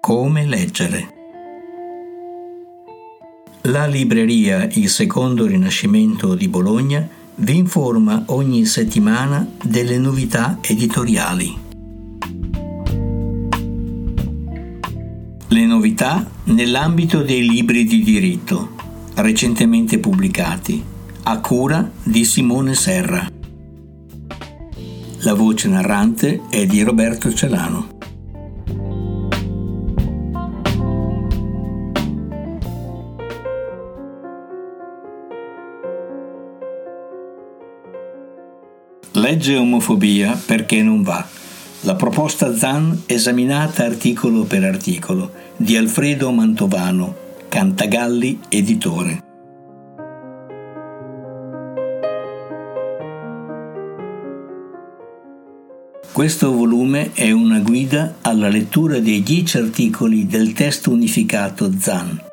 Come leggere. La libreria Il Secondo Rinascimento di Bologna vi informa ogni settimana delle novità editoriali. Le novità nell'ambito dei libri di diritto, recentemente pubblicati, a cura di Simone Serra. La voce narrante è di Roberto Celano. Legge omofobia perché non va. La proposta ZAN esaminata articolo per articolo di Alfredo Mantovano, Cantagalli, editore. Questo volume è una guida alla lettura dei dieci articoli del testo unificato ZAN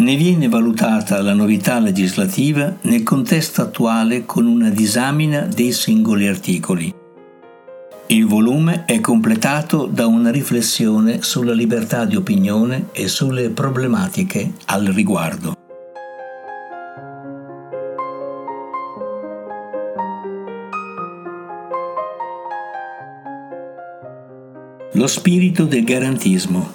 ne viene valutata la novità legislativa nel contesto attuale con una disamina dei singoli articoli. Il volume è completato da una riflessione sulla libertà di opinione e sulle problematiche al riguardo. Lo spirito del garantismo,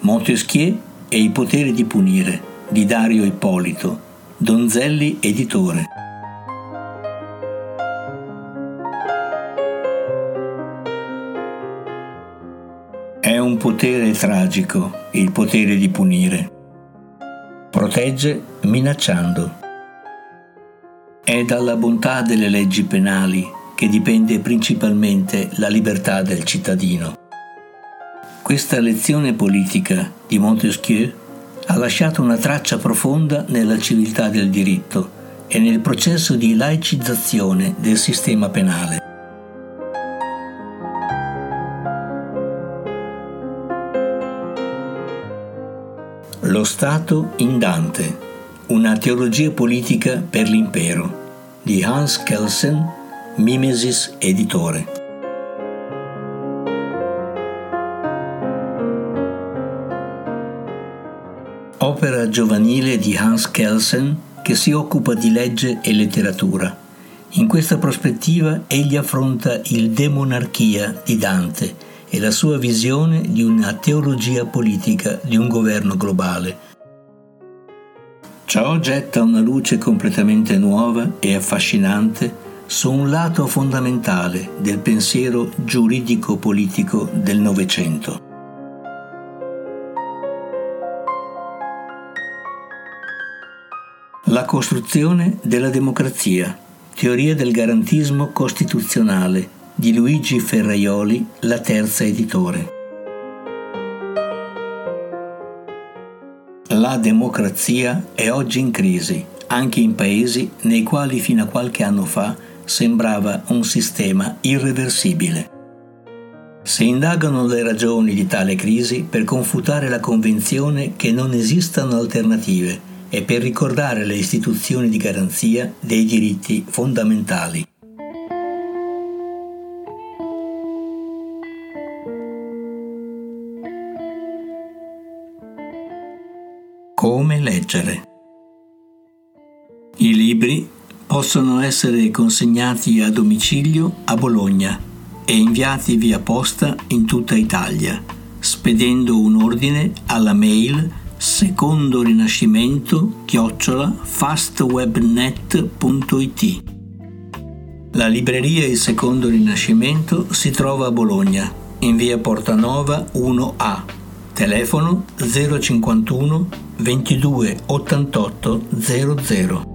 Montesquieu e i poteri di punire di Dario Ippolito, Donzelli Editore. È un potere tragico il potere di punire. Protegge minacciando. È dalla bontà delle leggi penali che dipende principalmente la libertà del cittadino. Questa lezione politica di Montesquieu ha lasciato una traccia profonda nella civiltà del diritto e nel processo di laicizzazione del sistema penale. Lo Stato in Dante, una teologia politica per l'impero, di Hans Kelsen, Mimesis editore. Opera giovanile di Hans Kelsen che si occupa di legge e letteratura. In questa prospettiva egli affronta il demonarchia di Dante e la sua visione di una teologia politica di un governo globale. Ciò getta una luce completamente nuova e affascinante su un lato fondamentale del pensiero giuridico-politico del Novecento. La costruzione della democrazia. Teoria del garantismo costituzionale di Luigi Ferraioli, la terza editore. La democrazia è oggi in crisi, anche in paesi nei quali fino a qualche anno fa sembrava un sistema irreversibile. Si indagano le ragioni di tale crisi per confutare la convinzione che non esistano alternative e per ricordare le istituzioni di garanzia dei diritti fondamentali. Come leggere. I libri possono essere consegnati a domicilio a Bologna e inviati via posta in tutta Italia, spedendo un ordine alla mail secondo rinascimento chiocciola fastwebnet.it La libreria Il Secondo Rinascimento si trova a Bologna, in via Portanova 1A, telefono 051 22 88 00.